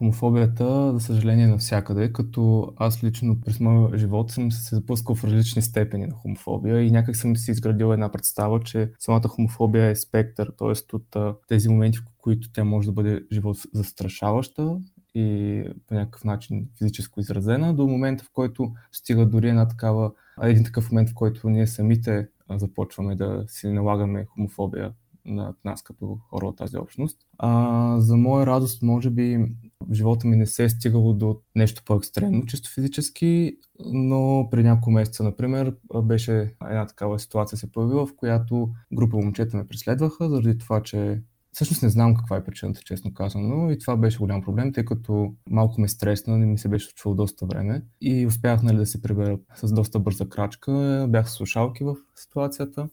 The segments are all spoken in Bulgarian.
Хомофобията, за съжаление, е навсякъде, като аз лично през моя живот съм се запускал в различни степени на хомофобия и някак съм си изградил една представа, че самата хомофобия е спектър, т.е. от тези моменти, в които тя може да бъде живот застрашаваща и по някакъв начин физическо изразена, до момента, в който стига дори една такава, един такъв момент, в който ние самите започваме да си налагаме хомофобия над нас като хора от тази общност. А, за моя радост, може би, в живота ми не се е стигало до нещо по-екстремно, чисто физически, но преди няколко месеца, например, беше една такава ситуация се появила, в която група момчета ме преследваха, заради това, че Всъщност не знам каква е причината, честно казано, и това беше голям проблем, тъй като малко ме стресна, не ми се беше случвало доста време и успях нали, да се прибера с доста бърза крачка, бях с слушалки в ситуацията,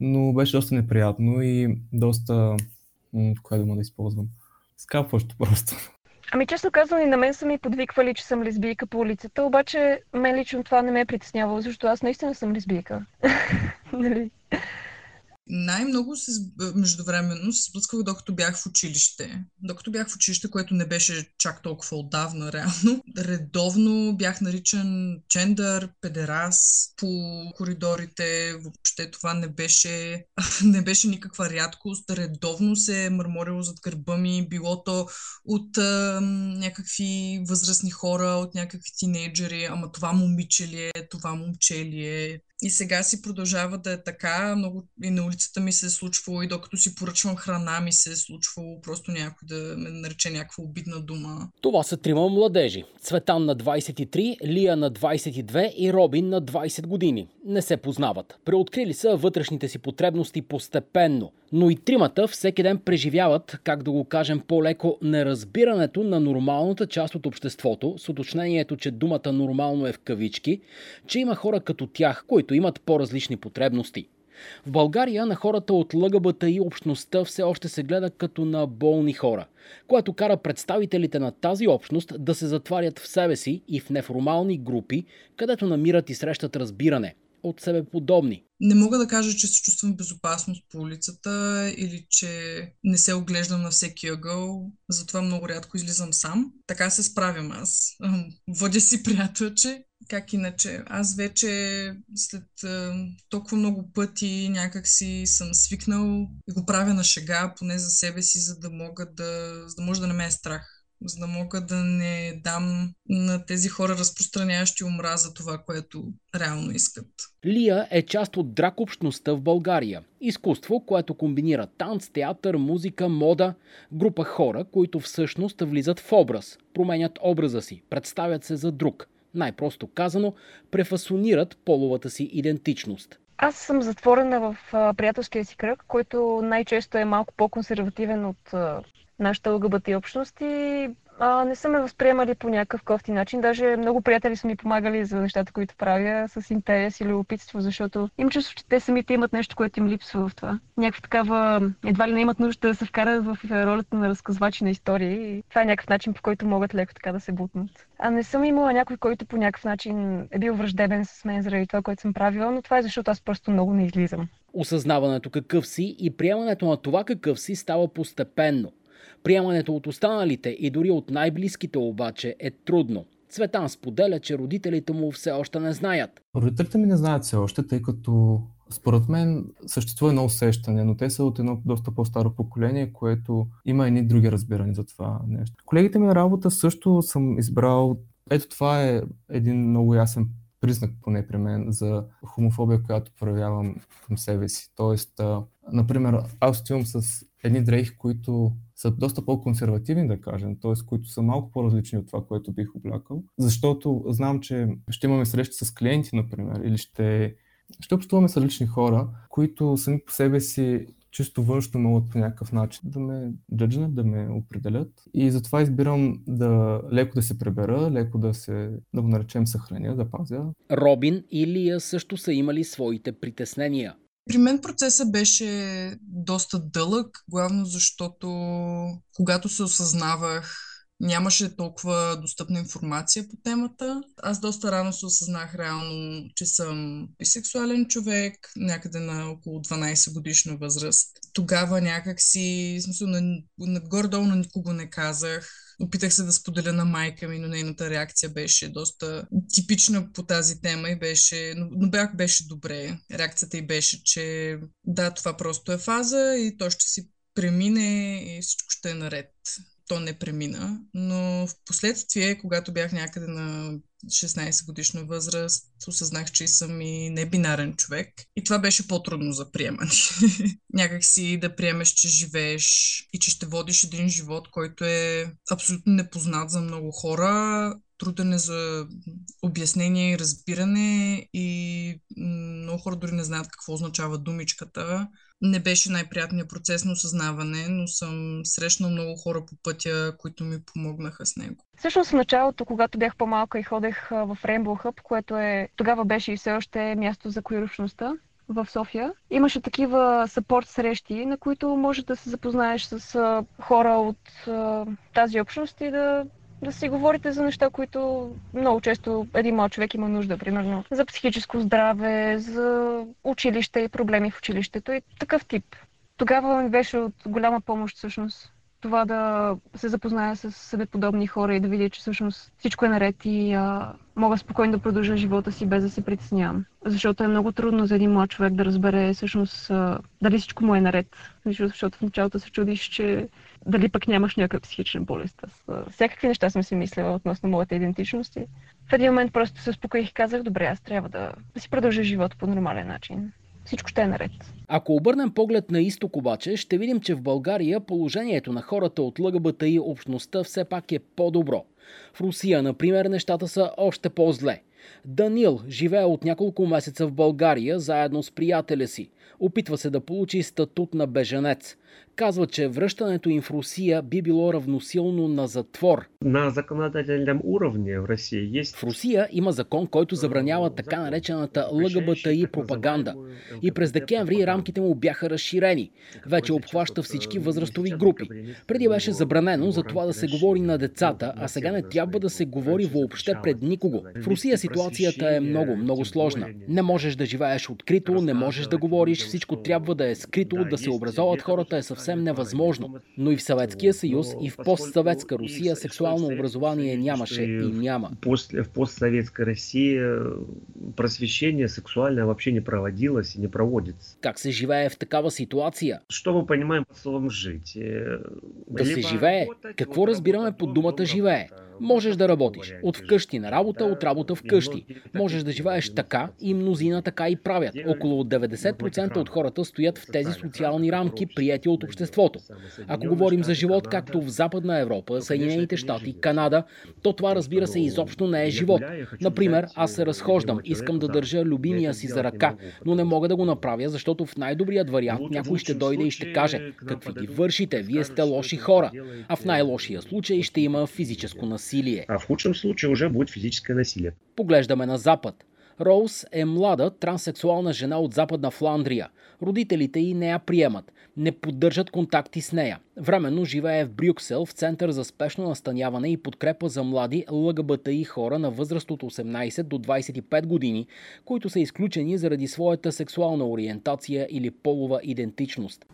но беше доста неприятно и доста, м- коя дума да използвам, скапващо просто. Ами честно казвам и на мен са ми подвиквали, че съм лесбийка по улицата, обаче мен лично това не ме е притеснявало, защото аз наистина съм лесбийка. нали? Най-много се, междувременно се сблъсквах докато бях в училище. Докато бях в училище, което не беше чак толкова отдавна, реално. Редовно бях наричан чендър, педерас по коридорите. Въобще това не беше, не беше никаква рядкост. Редовно се е мърморило зад гърба ми, било то от а, някакви възрастни хора, от някакви тинейджери. Ама това момиче ли е, това момче ли е. И сега си продължава да е така. Много и на улицата ми се е случвало, и докато си поръчвам храна ми се е случвало просто някой да ме нарече някаква обидна дума. Това са трима младежи. Цветан на 23, Лия на 22 и Робин на 20 години. Не се познават. Преоткрили са вътрешните си потребности постепенно. Но и тримата всеки ден преживяват, как да го кажем по-леко, неразбирането на нормалната част от обществото, с уточнението, че думата нормално е в кавички, че има хора като тях, които имат по-различни потребности. В България на хората от ЛГБТ и общността все още се гледа като на болни хора, което кара представителите на тази общност да се затварят в себе си и в неформални групи, където намират и срещат разбиране от себе подобни. Не мога да кажа, че се чувствам безопасност по улицата или че не се оглеждам на всеки ъгъл, затова много рядко излизам сам. Така се справям аз. Водя си приятелче. Как иначе? Аз вече след а, толкова много пъти някак си съм свикнал и го правя на шега, поне за себе си, за да мога да, за да може да не ме е страх за да мога да не дам на тези хора, разпространяващи омраза това, което реално искат. Лия е част от драк общността в България. Изкуство, което комбинира танц, театър, музика, мода. Група хора, които всъщност влизат в образ, променят образа си, представят се за друг. Най-просто казано, префасонират половата си идентичност. Аз съм затворена в приятелския си кръг, който най-често е малко по-консервативен от нашата ЛГБТ общност и а, не са ме възприемали по някакъв кофти начин. Даже много приятели са ми помагали за нещата, които правя с интерес и любопитство, защото им чувство, че те самите имат нещо, което им липсва в това. Някаква такава, едва ли не имат нужда да се вкарат в ролята на разказвачи на истории. И това е някакъв начин, по който могат леко така да се бутнат. А не съм имала някой, който по някакъв начин е бил враждебен с мен заради това, което съм правила, но това е защото аз просто много не излизам. Осъзнаването какъв си и приемането на това какъв си става постепенно. Приемането от останалите и дори от най-близките обаче е трудно. Цветан споделя, че родителите му все още не знаят. Родителите ми не знаят все още, тъй като според мен съществува едно усещане, но те са от едно доста по-старо поколение, което има едни други разбирания за това нещо. Колегите ми на работа също съм избрал. Ето това е един много ясен признак, поне при мен, за хомофобия, която проявявам към себе си. Тоест, например, аз отивам с едни дрехи, които са доста по-консервативни, да кажем, т.е. които са малко по-различни от това, което бих облякал, защото знам, че ще имаме срещи с клиенти, например, или ще, ще общуваме с различни хора, които сами по себе си чисто външно могат по някакъв начин да ме джаджнат, да ме определят. И затова избирам да леко да се пребера, леко да се, да го наречем съхраня, да пазя. Робин и Лия също са имали своите притеснения. При мен процесът беше доста дълъг, главно защото когато се осъзнавах нямаше толкова достъпна информация по темата. Аз доста рано се осъзнах реално, че съм бисексуален човек, някъде на около 12 годишна възраст. Тогава някак си, смисъл, на, на горе-долу на никого не казах. Опитах се да споделя на майка ми, но нейната реакция беше доста типична по тази тема и беше, но, но бях беше добре. Реакцията й беше, че да, това просто е фаза и то ще си премине и всичко ще е наред то не премина, но в последствие, когато бях някъде на 16 годишна възраст, осъзнах, че съм и небинарен човек. И това беше по-трудно за приемане. Някак си да приемеш, че живееш и че ще водиш един живот, който е абсолютно непознат за много хора, труден е за обяснение и разбиране и много хора дори не знаят какво означава думичката не беше най-приятният процес на осъзнаване, но съм срещнал много хора по пътя, които ми помогнаха с него. Всъщност в началото, когато бях по-малка и ходех в Rainbow Hub, което е, тогава беше и все още място за коиручността в София. Имаше такива сапорт срещи, на които може да се запознаеш с хора от тази общност и да да си говорите за неща, които много често един млад човек има нужда, примерно за психическо здраве, за училище и проблеми в училището и такъв тип. Тогава ми беше от голяма помощ всъщност това да се запозная с себеподобни хора и да видя, че всъщност всичко е наред и а, мога спокойно да продължа живота си без да се притеснявам. Защото е много трудно за един млад човек да разбере всъщност а, дали всичко му е наред. Защото в началото се чудиш, че дали пък нямаш някаква психична болест. Аз всякакви неща съм си мислила относно моята идентичност и в един момент просто се успокоих и казах, добре, аз трябва да, да си продължа живота по нормален начин всичко ще е наред. Ако обърнем поглед на изток обаче, ще видим, че в България положението на хората от ЛГБТ и общността все пак е по-добро. В Русия, например, нещата са още по-зле. Данил живее от няколко месеца в България заедно с приятеля си. Опитва се да получи статут на беженец. Казва, че връщането им в Русия би било равносилно на затвор. На законодателном уровне в Русия есть... В Русия има закон, който забранява така наречената ЛГБТИ пропаганда. И през декември рамките му бяха разширени. Вече обхваща всички възрастови групи. Преди беше забранено за това да се говори на децата, а сега не трябва да се говори въобще пред никого. В Русия ситуацията е много, много сложна. Не можеш да живееш открито, не можеш да говориш, всичко трябва да е скрито, да се образоват хората е съвсем невъзможно. Но и в Съветския съюз, и в постсъветска Русия сексуално образование нямаше и няма. В постсоветска Русия просвещение сексуальное вообще не проводилось и не проводится. Как се живее в такава ситуация? Что мы понимаем под словом жить? Да се живее. Какво разбираме под думата живее? Можеш да работиш от вкъщи на работа, от работа вкъщи. Можеш да живееш така и мнозина така и правят. Около 90% от хората стоят в тези социални рамки, прияти от обществото. Ако говорим за живот както в Западна Европа, Съединените щати, Канада, то това разбира се изобщо не е живот. Например, аз се разхождам, искам да държа любимия си за ръка, но не мога да го направя, защото в най-добрият вариант някой ще дойде и ще каже, какви ги вършите, вие сте лоши хора. А в най-лошия случай ще има физическо насилие насилие. А в худшем случае уже будет физическое насилие. Поглеждаме на запад. Роуз е млада транссексуална жена от Западна Фландрия. Родителите й не я приемат, не поддържат контакти с нея. Временно живее в Брюксел в Център за спешно настаняване и подкрепа за млади ЛГБТИ хора на възраст от 18 до 25 години, които са изключени заради своята сексуална ориентация или полова идентичност.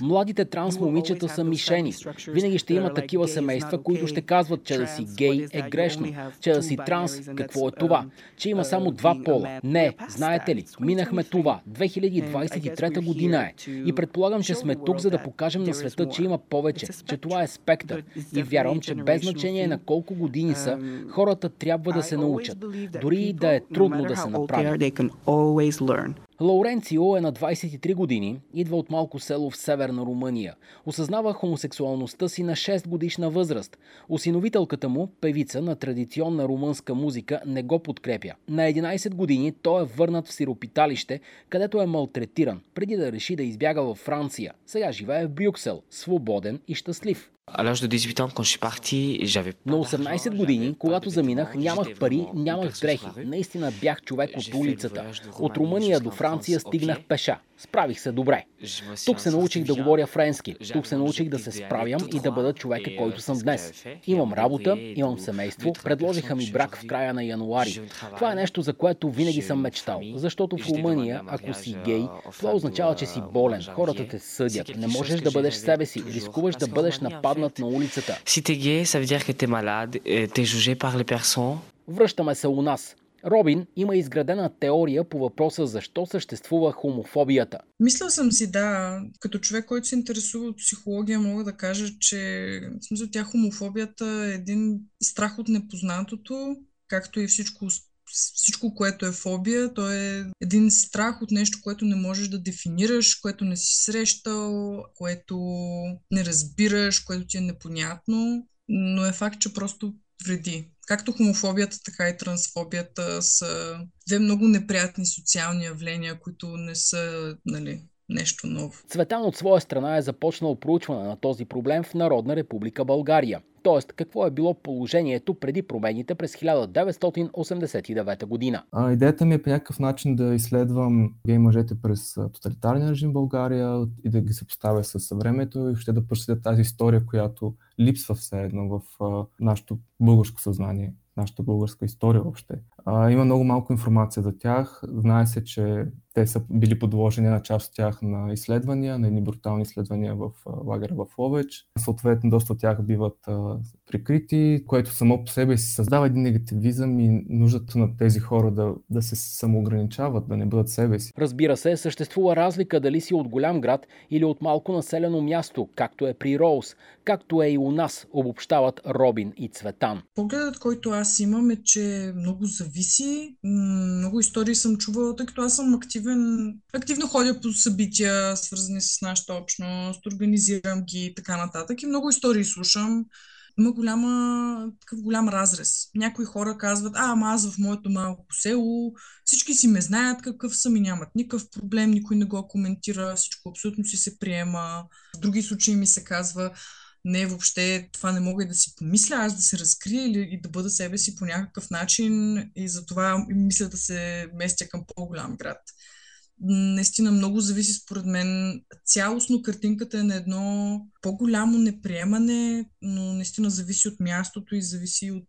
Младите транс момичета са мишени. Винаги ще има такива семейства, които ще казват, че да си гей е грешно, че да си транс, какво е това, че има само два пола. Не, знаете ли, минахме това. 2023 година година е. И предполагам, че сме тук, за да покажем на света, че има повече, че това е спектър. И вярвам, че без значение на колко години са, хората трябва да се научат. Дори и да е трудно да се направи. Лауренцио е на 23 години, идва от малко село в северна Румъния. Осъзнава хомосексуалността си на 6 годишна възраст. Осиновителката му, певица на традиционна румънска музика, не го подкрепя. На 11 години той е върнат в сиропиталище, където е малтретиран, преди да реши да избяга във Франция. Сега живее в Брюксел, свободен и щастлив. На 18 години, когато заминах, нямах пари, нямах дрехи. Наистина бях човек от улицата. От Румъния до Франция стигнах пеша. Справих се добре. Тук се научих да говоря френски. Тук се научих да се справям и да бъда човека, който съм днес. Имам работа, имам семейство. Предложиха ми брак в края на януари. Това е нещо, за което винаги съм мечтал. Защото в Румъния, ако си гей, това означава, че си болен. Хората те съдят. Не можеш да бъдеш себе си. Рискуваш да бъдеш нападнат на улицата. Personnes. Връщаме се у нас. Робин има изградена теория по въпроса защо съществува хомофобията. Мисля съм си, да, като човек, който се интересува от психология, мога да кажа, че в смисъл тя хомофобията е един страх от непознатото, както и всичко всичко, което е фобия, то е един страх от нещо, което не можеш да дефинираш, което не си срещал, което не разбираш, което ти е непонятно, но е факт, че просто вреди. Както хомофобията, така и трансфобията са две много неприятни социални явления, които не са нали, нещо ново. Цветан от своя страна е започнал проучване на този проблем в Народна република България. Тоест, какво е било положението преди промените през 1989 година? А, идеята ми е по някакъв начин да изследвам гей мъжете през тоталитарния режим в България и да ги съпоставя с времето и ще да проследя тази история, която липсва все едно в а, нашето българско съзнание нашата българска история въобще. А, има много малко информация за тях. Знае се, че те са били подложени на част от тях на изследвания, на едни брутални изследвания в лагера в Ловеч. Съответно, доста от тях биват а, прикрити, което само по себе си създава един негативизъм и нуждата на тези хора да, да се самоограничават, да не бъдат себе си. Разбира се, съществува разлика дали си от голям град или от малко населено място, както е при Роуз, както е и у нас, обобщават Робин и Цветан. Погледът, който аз имам е, че много зависи. Много истории съм чувала, тъй като аз съм активен, активно ходя по събития, свързани с нашата общност, организирам ги и така нататък. И много истории слушам има голяма, такъв голям разрез. Някои хора казват, а, ама аз в моето малко село, всички си ме знаят какъв съм и нямат никакъв проблем, никой не го коментира, всичко абсолютно си се приема. В други случаи ми се казва, не, въобще това не мога и да си помисля, аз да се разкрия или и да бъда себе си по някакъв начин и затова мисля да се местя към по-голям град наистина много зависи според мен. Цялостно картинката е на едно по-голямо неприемане, но наистина зависи от мястото и зависи от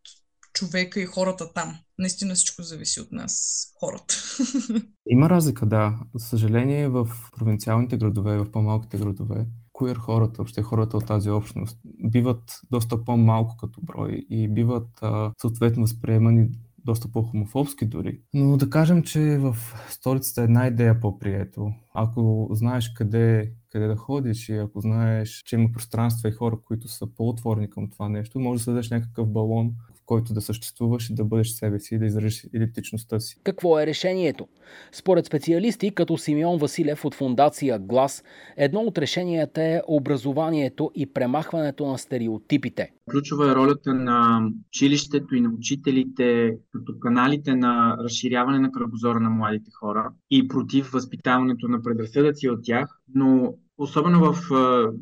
човека и хората там. Наистина всичко зависи от нас, хората. Има разлика, да. За съжаление, в провинциалните градове, в по-малките градове, queer хората, въобще хората от тази общност, биват доста по-малко като брой и биват а, съответно възприемани доста по-хомофобски дори. Но да кажем, че в столицата една идея по-прието. Ако знаеш къде, къде да ходиш и ако знаеш, че има пространства и хора, които са по-отворени към това нещо, може да създадеш някакъв балон, който да съществуваш и да бъдеш себе си и да изразиш идентичността си. Какво е решението? Според специалисти като Симеон Василев от фундация Глас, едно от решенията е образованието и премахването на стереотипите. Ключова е ролята на училището и на учителите като каналите на разширяване на кръгозора на младите хора и против възпитаването на предразсъдъци от тях, но особено в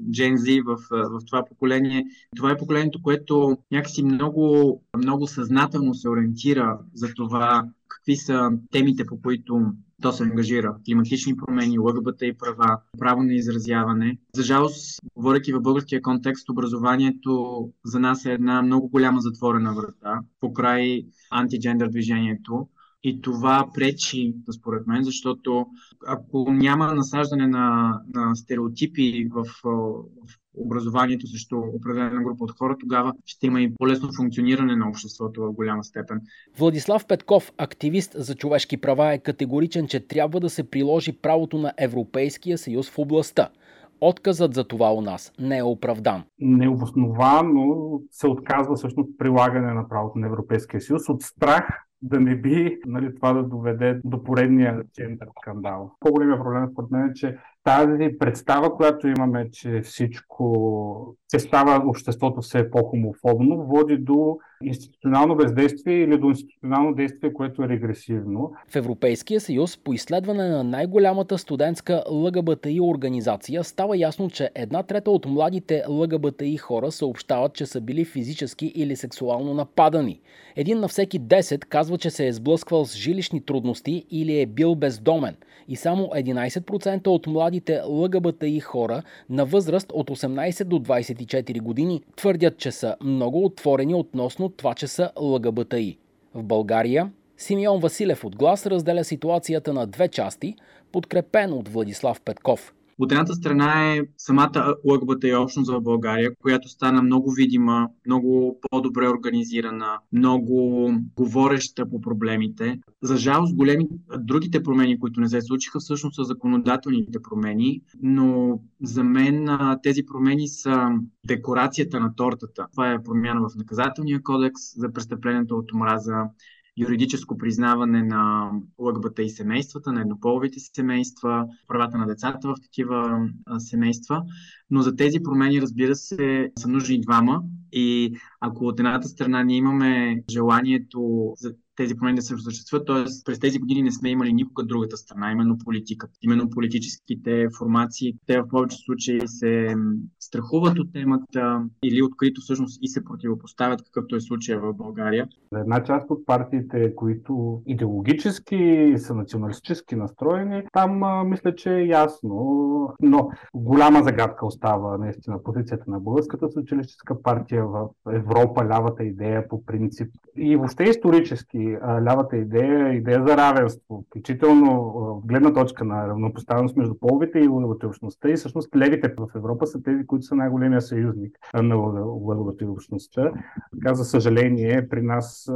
Gen Z, в, в това поколение. Това е поколението, което някакси много, много съзнателно се ориентира за това какви са темите, по които то се ангажира. Климатични промени, ЛГБТ и права, право на изразяване. За жалост, говоряки в българския контекст, образованието за нас е една много голяма затворена врата покрай антиджендър движението. И това пречи, според мен, защото ако няма насаждане на, на стереотипи в, в образованието срещу определена група от хора, тогава ще има и по-лесно функциониране на обществото в голяма степен. Владислав Петков, активист за човешки права, е категоричен, че трябва да се приложи правото на Европейския съюз в областта. Отказът за това у нас не е оправдан. Необосновано се отказва всъщност прилагане на правото на Европейския съюз от страх да не би нали, това да доведе до поредния център скандал. По-големия проблем според мен е, че тази представа, която имаме, че всичко се става обществото все по-хомофобно, води до институционално бездействие или до институционално действие, което е регресивно. В Европейския съюз по изследване на най-голямата студентска ЛГБТИ организация става ясно, че една трета от младите ЛГБТИ хора съобщават, че са били физически или сексуално нападани. Един на всеки 10 казва, че се е сблъсквал с жилищни трудности или е бил бездомен. И само 11% от младите ЛГБТИ хора на възраст от 18 до 24 години твърдят, че са много отворени относно това, че са ЛГБТИ. В България Симеон Василев от Глас разделя ситуацията на две части, подкрепен от Владислав Петков. От едната страна е самата ЛГБТ общност в България, която стана много видима, много по-добре организирана, много говореща по проблемите. За жалост, големи другите промени, които не се случиха, всъщност са законодателните промени, но за мен тези промени са декорацията на тортата. Това е промяна в наказателния кодекс за престъплението от омраза, юридическо признаване на ЛГБТ и семействата, на еднополовите семейства, правата на децата в такива семейства. Но за тези промени, разбира се, са нужни двама. И ако от едната страна ние имаме желанието за тези промени да се осъществят. т.е. през тези години не сме имали никога другата страна, именно политиката. Именно политическите формации, те в повече случаи се страхуват от темата или открито всъщност и се противопоставят, какъвто е случая в България. Една част от партиите, които идеологически са националистически настроени, там мисля, че е ясно, но голяма загадка остава наистина позицията на Българската социалистическа партия в Европа, лявата идея по принцип и въобще исторически лявата идея, идея за равенство, включително гледна точка на равнопоставеност между половите и общността. И всъщност левите в Европа са тези, които са най-големия съюзник на общността. Така, за съжаление, при нас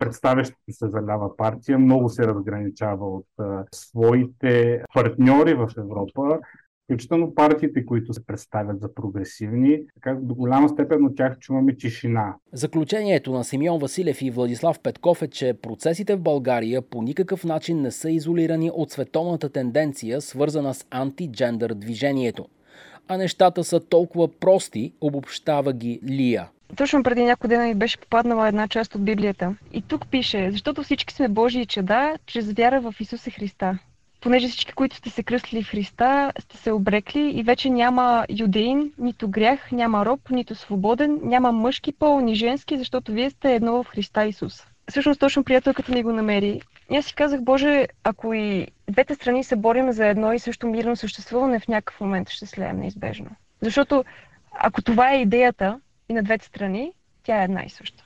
представящата се за лява партия много се разграничава от своите партньори в Европа включително партиите, които се представят за прогресивни, така до голяма степен от тях чуваме тишина. Заключението на Симеон Василев и Владислав Петков е, че процесите в България по никакъв начин не са изолирани от световната тенденция, свързана с антиджендър движението. А нещата са толкова прости, обобщава ги Лия. Точно преди няколко дена ми беше попаднала една част от Библията. И тук пише, защото всички сме Божии чеда, чрез вяра в Исуса Христа понеже всички, които сте се кръстили в Христа, сте се обрекли и вече няма юдеин, нито грях, няма роб, нито свободен, няма мъжки пол, ни женски, защото вие сте едно в Христа Исус. Всъщност точно приятелката ми го намери. И аз си казах, Боже, ако и двете страни се борим за едно и също мирно съществуване, в някакъв момент ще слеем неизбежно. Защото ако това е идеята и на двете страни, тя е една и съща.